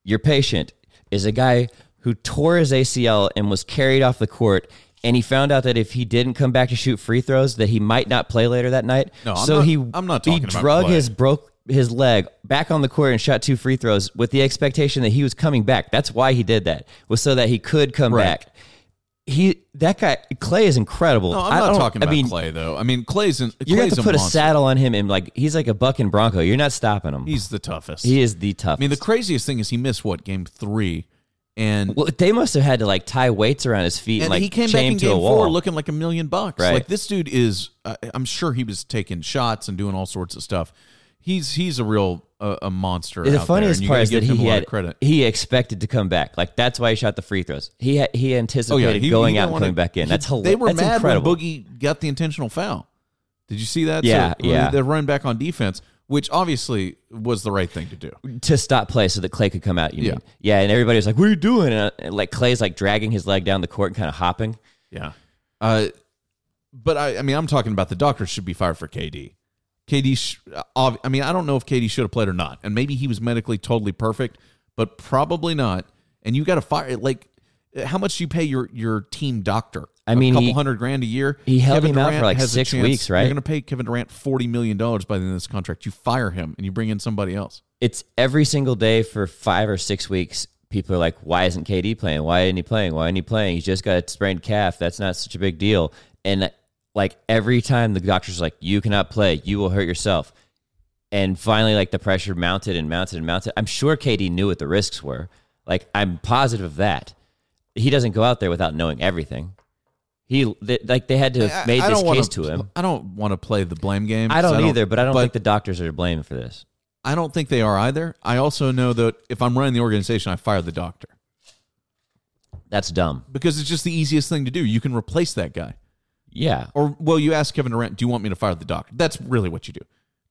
S2: Your patient is a guy who tore his ACL and was carried off the court. And he found out that if he didn't come back to shoot free throws, that he might not play later that night.
S1: No, I'm
S2: so
S1: not-
S2: he
S1: I'm not
S2: he
S1: talking about
S2: drug
S1: play.
S2: his broke his leg back on the court and shot two free throws with the expectation that he was coming back. That's why he did that was so that he could come
S1: Right.
S2: back. He that guy Klay is incredible.
S1: No, I'm not talking
S2: I
S1: about
S2: mean,
S1: Klay though. I mean, Klay's in,
S2: You have to put a,
S1: monster.
S2: saddle on him and like he's like a bucking bronco. You're not stopping him.
S1: He's the toughest.
S2: he is the toughest.
S1: I mean, the craziest thing is he missed what game three, and
S2: well, they must have had to like tie weights around his feet and,
S1: and
S2: like
S1: he came back in
S2: to
S1: game
S2: a wall.
S1: four looking like a million bucks.
S2: Right.
S1: Like this dude is. Uh, I'm sure he was taking shots and doing all sorts of stuff. He's he's a real uh, a monster.
S2: the
S1: out
S2: funniest part is that he had
S1: credit.
S2: he expected to come back. Like that's why he shot the free throws. He had, he anticipated
S1: Oh, he-
S2: going
S1: he
S2: out and coming back in. That's hilarious.
S1: They were
S2: that's
S1: mad
S2: incredible.
S1: when Boogie got the intentional foul. Did you see that?
S2: Yeah,
S1: So,
S2: yeah.
S1: They're running back on defense, which obviously was the right thing to do.
S2: to stop play so that Klay could come out. You
S1: Yeah.
S2: mean? yeah. And everybody was like, "What are you doing?" And, uh, and, like Klay's like dragging his leg down the court and kind of hopping.
S1: Yeah. Uh, but I, I mean, I'm talking about the doctors should be fired for KD. KD, sh- I mean, I don't know if KD should have played or not, and maybe he was medically totally perfect, but probably not. And you got to fire like, how much do you pay your your team doctor?
S2: I mean,
S1: a couple
S2: he-
S1: hundred grand a year.
S2: he held
S1: Kevin
S2: him out for, like, six weeks, right?
S1: You're going to pay Kevin Durant forty million dollars by the end of this contract. You fire him and you bring in somebody else.
S2: It's every single day for five or six weeks. People are like, "Why isn't KD playing? Why isn't he playing? Why isn't he playing? He's just got a sprained calf. That's not such a big deal." And like every time the doctor's like, "You cannot play. You will hurt yourself." And finally, like the pressure mounted and mounted and mounted. I'm sure KD knew what the risks were. Like I'm positive of that. He doesn't go out there without knowing everything. He th- like they had to have made
S1: I
S2: this
S1: don't wanna
S2: case to him.
S1: I don't want to play the blame game.
S2: I don't either, but I don't
S1: but
S2: think the doctors are to blame for this.
S1: I don't think they are either. I also know that if I'm running the organization, I fire the doctor
S2: That's dumb.
S1: because it's just the easiest thing to do. You can replace that guy.
S2: Yeah.
S1: Or well, you ask Kevin Durant, "Do you want me to fire the doctor?" That's really what you do.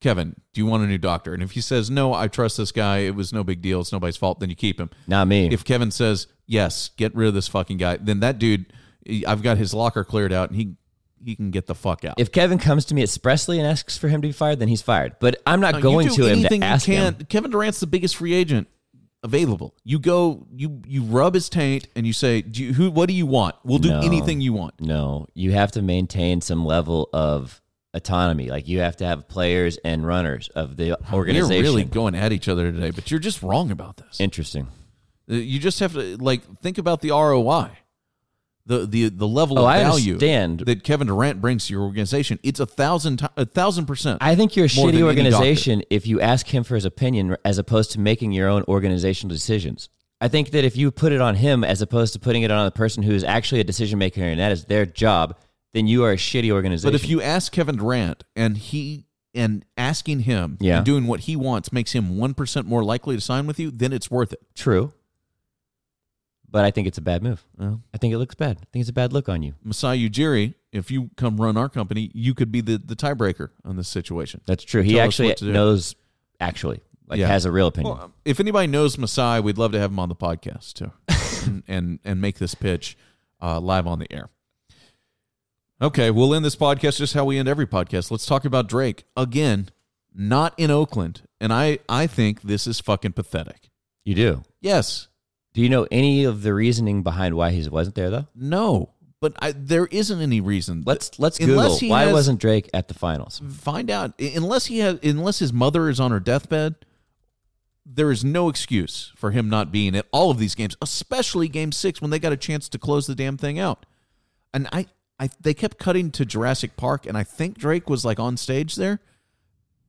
S1: Kevin, do you want a new doctor? And if he says no, I trust this guy. It was no big deal. It's nobody's fault. Then you keep him.
S2: Not me.
S1: If Kevin says yes, get rid of this fucking guy, then that dude, I've got his locker cleared out, and he he can get the fuck out.
S2: if Kevin comes to me expressly and asks for him to be fired, then he's fired. But I'm not
S1: Uh,
S2: going to
S1: do
S2: him to
S1: you
S2: ask him.
S1: Kevin Durant's the biggest free agent available. You go, you you rub his taint, and you say, do you, "Who? What do you want? We'll do
S2: No.
S1: anything you want."
S2: No, you have to maintain some level of autonomy. Like you have to have players and runners of the organization.
S1: We're really going at each other today, but you're just wrong about this.
S2: Interesting.
S1: Uh, You just have to like think about the ROI, the the the level
S2: Oh,
S1: of value that Kevin Durant brings to your organization. It's a thousand a thousand percent.
S2: I think you're a shitty organization if you ask him for his opinion as opposed to making your own organizational decisions. I think that if you put it on him as opposed to putting it on the person who is actually a decision maker and that is their job, then you are a shitty organization.
S1: But if you ask Kevin Durant and he and asking him
S2: Yeah.
S1: and doing what he wants makes him one percent more likely to sign with you, then it's worth it.
S2: True. But I think it's a bad move. I think it looks bad. I think it's a bad look on you.
S1: Masai Ujiri, if you come run our company, you could be the, the tiebreaker on this situation.
S2: That's true. He
S1: Tell
S2: actually
S1: what to do.
S2: knows, actually, like
S1: Yeah.
S2: has a real opinion.
S1: Well, if anybody knows Masai, we'd love to have him on the podcast too, and, and and make this pitch uh, live on the air. Okay, we'll end this podcast just how we end every podcast. Let's talk about Drake again. Not in Oakland, and I I think this is fucking pathetic.
S2: you do.
S1: Yes,
S2: Do you know any of the reasoning behind why he wasn't there though?
S1: no, but I, there isn't any reason.
S2: Let's let's Google why
S1: has-
S2: wasn't Drake at the finals.
S1: find out unless he has unless his mother is on her deathbed there is no excuse for him not being at all of these games especially game 6 when they got a chance to close the damn thing out and i i they kept cutting to Jurassic Park and i think Drake was like on stage there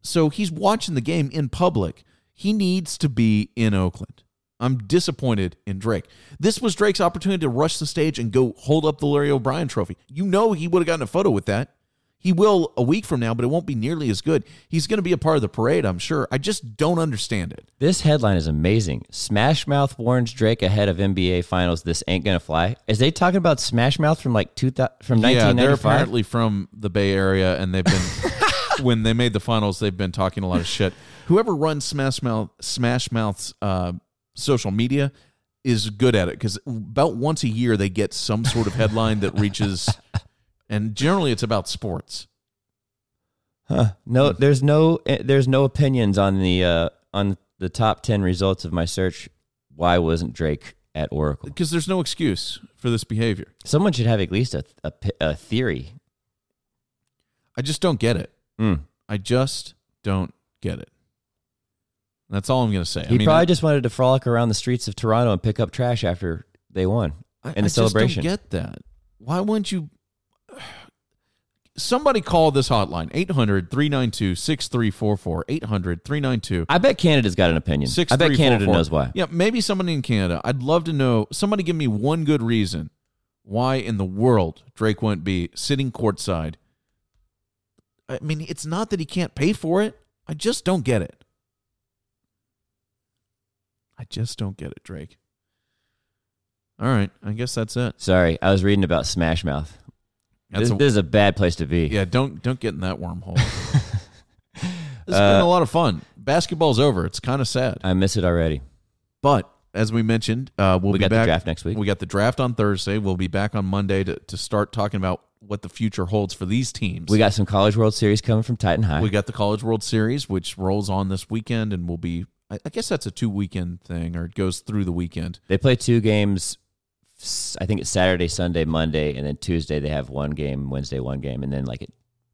S1: so he's watching the game in public he needs to be in Oakland I'm disappointed in Drake. This was Drake's opportunity to rush the stage and go hold up the Larry O'Brien trophy. You know he would have gotten a photo with that. He will a week from now, but it won't be nearly as good. He's going to be a part of the parade, I'm sure. I just don't understand it.
S2: This headline is amazing. Smash Mouth warns Drake ahead of NBA Finals. This ain't gonna fly. Is they talking about Smash Mouth from like two from
S1: Yeah, they're apparently from the Bay Area, and they've been when they made the finals, they've been talking a lot of shit. Whoever runs Smash Mouth, Smash Mouth's uh, social media is good at it because about once a year they get some sort of headline that reaches, and generally it's about sports.
S2: Huh. No, there's no eh, there's no opinions on the uh, on the top ten results of my search. Why wasn't Drake at Oracle?
S1: Because there's no excuse for this behavior.
S2: Someone should have at least a a, a theory.
S1: I just don't get it.
S2: Mm.
S1: I just don't get it. That's all I'm going to say.
S2: He
S1: I mean,
S2: probably just wanted to frolic around the streets of Toronto and pick up trash after they won.
S1: I,
S2: in the
S1: I just
S2: celebration.
S1: don't get that. Why wouldn't you? Somebody call this hotline 800 392 6344. 800 392
S2: I bet Canada's got an opinion. I bet Canada knows why.
S1: Yeah, maybe somebody in Canada. I'd love to know. Somebody give me one good reason why in the world Drake wouldn't be sitting courtside. I mean, it's not that he can't pay for it. I just don't get it. Just don't get it, Drake. All right, I guess that's it.
S2: Sorry, I was reading about Smash Mouth. This,
S1: a-
S2: this is a bad place to be.
S1: Yeah, don't don't get in that wormhole. It's
S2: Uh,
S1: been a lot of fun. Basketball's over. It's kind of sad,
S2: I miss it already.
S1: but as we mentioned, uh, we'll
S2: We
S1: be
S2: got the draft next week.
S1: We got the draft on Thursday. We'll be back on Monday to, to start talking about what the future holds for these teams.
S2: We got some College World Series coming from Titan High.
S1: we got the College World Series, which rolls on this weekend, and we'll be. I, I guess that's a two weekend thing, or it goes through the weekend.
S2: they play two games. I think it's Saturday, Sunday, Monday, and then Tuesday they have one game. Wednesday, one game, and then like it,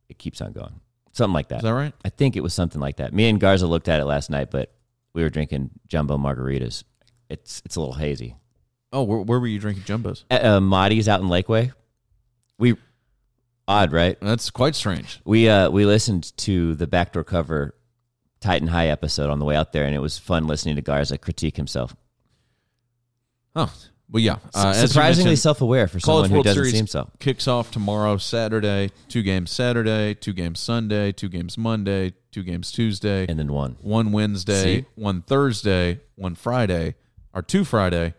S2: it keeps on going. Something like that.
S1: Is that right?
S2: I think it was something like that. Me and Garza looked at it last night, but we were drinking jumbo margaritas. It's it's a little hazy.
S1: Oh, where, where were you drinking jumbos?
S2: At, uh, Marty's out in Lakeway. We odd, right?
S1: That's quite strange.
S2: We uh we listened to the backdoor cover Titan High episode on the way out there, and it was fun listening to Garza critique himself.
S1: Oh, well, yeah. Uh,
S2: Surprisingly self aware for
S1: College
S2: someone who
S1: World
S2: doesn't
S1: Series
S2: seem so.
S1: kicks off tomorrow, Saturday. Two games Saturday, two games Sunday, two games Monday, two games Tuesday,
S2: And then one.
S1: one Wednesday,
S2: See?
S1: one Thursday, one Friday, or two Friday,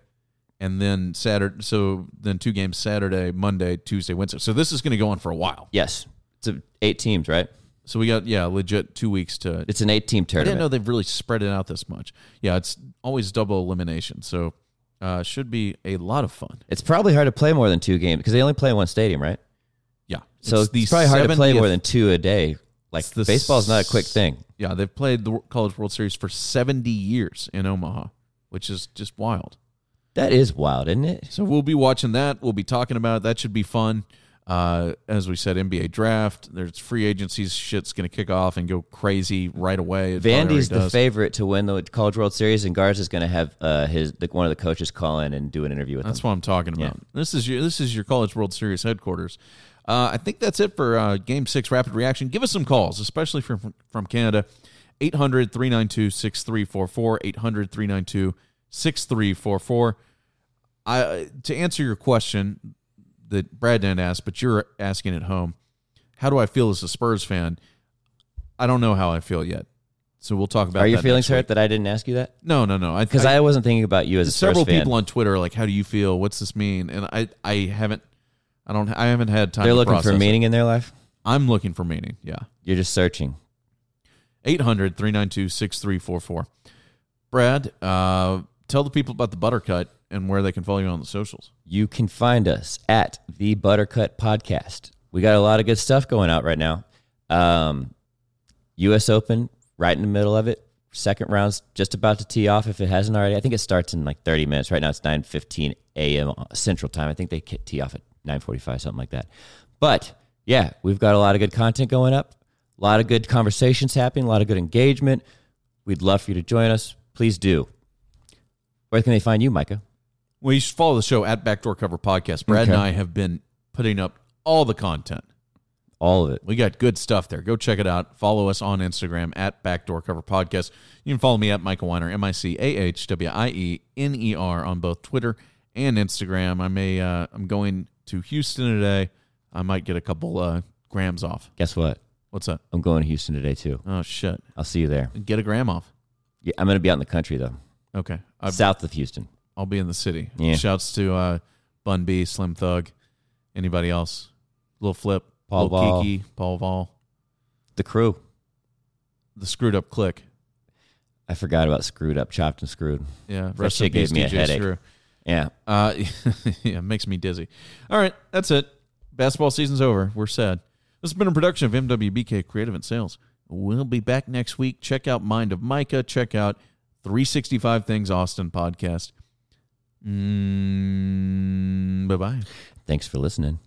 S1: and then Saturday. So then two games Saturday, Monday, Tuesday, Wednesday. So this is going to go on for a while.
S2: Yes. It's a, eight teams, right?
S1: So we got yeah, legit two weeks to.
S2: It's an eight-team
S1: I didn't know they've really spread it out this much. Yeah, it's always double elimination, so uh, should be a lot of fun.
S2: It's probably hard to play more than two games because they only play in one stadium, right?
S1: Yeah,
S2: So it's, probably hard to play
S1: 70th
S2: more than two a day. Like
S1: It's the
S2: baseball's not a quick
S1: s-
S2: thing.
S1: Yeah, they've played the College World Series for seventy years in Omaha, which is just wild.
S2: That is wild, isn't it?
S1: So we'll be watching that. We'll be talking about it. That should be fun. Uh, as we said, NBA draft. There's free agencies. Shit's going to kick off and go crazy right away. It
S2: Vandy's the
S1: does.
S2: favorite to win the College World Series, and Garza is going to have uh, his the, one of the coaches call in and do an interview with him.
S1: That's
S2: him.
S1: what I'm talking about. This is your this is your College World Series headquarters. Uh, I think that's it for uh, Game Six Rapid Reaction. Give us some calls, especially from from Canada. 800 392 6344 800 392 6344 I to answer your question that Brad didn't ask, but you're asking at home. How do I feel as a Spurs fan? I don't know how I feel yet. So we'll talk about.
S2: Are your feelings hurt
S1: week.
S2: that I didn't ask you that?
S1: No, no, no.
S2: Because I, wasn't thinking about you as a
S1: several
S2: Spurs fan.
S1: Several people on Twitter are like, "How do you feel? What's this mean?" And I, I haven't, I don't, I haven't had time.
S2: They're looking for
S1: process it.
S2: meaning in their life.
S1: I'm looking for meaning. Yeah.
S2: You're just searching.
S1: 800 392 6344. Brad, uh, tell the people about the Buttercut and where they can follow you on the socials.
S2: You can find us at the Buttercut Podcast. We got a lot of good stuff going out right now. Um, U.S. Open, right in the middle of it. Second round's just about to tee off if it hasn't already. I think it starts in like 30 minutes. Right now it's 9:15 a.m. Central Time. I think they tee off at 9:45, something like that. But yeah, we've got a lot of good content going up. A lot of good conversations happening. A lot of good engagement. We'd love for you to join us. Please do. Where can they find you, Micah?
S1: Well, you should follow the show at Backdoor Cover Podcast. Brad
S2: Okay.
S1: and I have been putting up all the content.
S2: All of it.
S1: We got good stuff there. Go check it out. Follow us on Instagram at Backdoor Cover Podcast. You can follow me at Micah Wiener, M I C A H W I E N E R on both Twitter and Instagram. I may uh, I'm going to Houston today. I might get a couple uh, grams off.
S2: Guess what?
S1: What's up?
S2: I'm going to Houston today too.
S1: Oh shit!
S2: I'll see you there.
S1: Get a gram off.
S2: Yeah, I'm going to be out in the country though,
S1: Okay, I,
S2: south of Houston.
S1: I'll be in the city.
S2: Yeah.
S1: Shouts to uh, Bun B, Slim Thug, anybody else? Little Flip,
S2: Paul
S1: Lil. Keke, Paul Wall,
S2: The crew.
S1: the Screwed Up Click.
S2: I forgot about screwed up, chopped and screwed.
S1: Yeah,
S2: That shit gave me a headache.
S1: Screw.
S2: Yeah.
S1: Uh, yeah, it makes me dizzy. All right, that's it. Basketball season's over. We're sad. This has been a production of MWBK Creative and Sales. We'll be back next week. Check out Mind of Micah. Check out 365 Things Austin podcast. Mm, bye bye.
S2: Thanks for listening.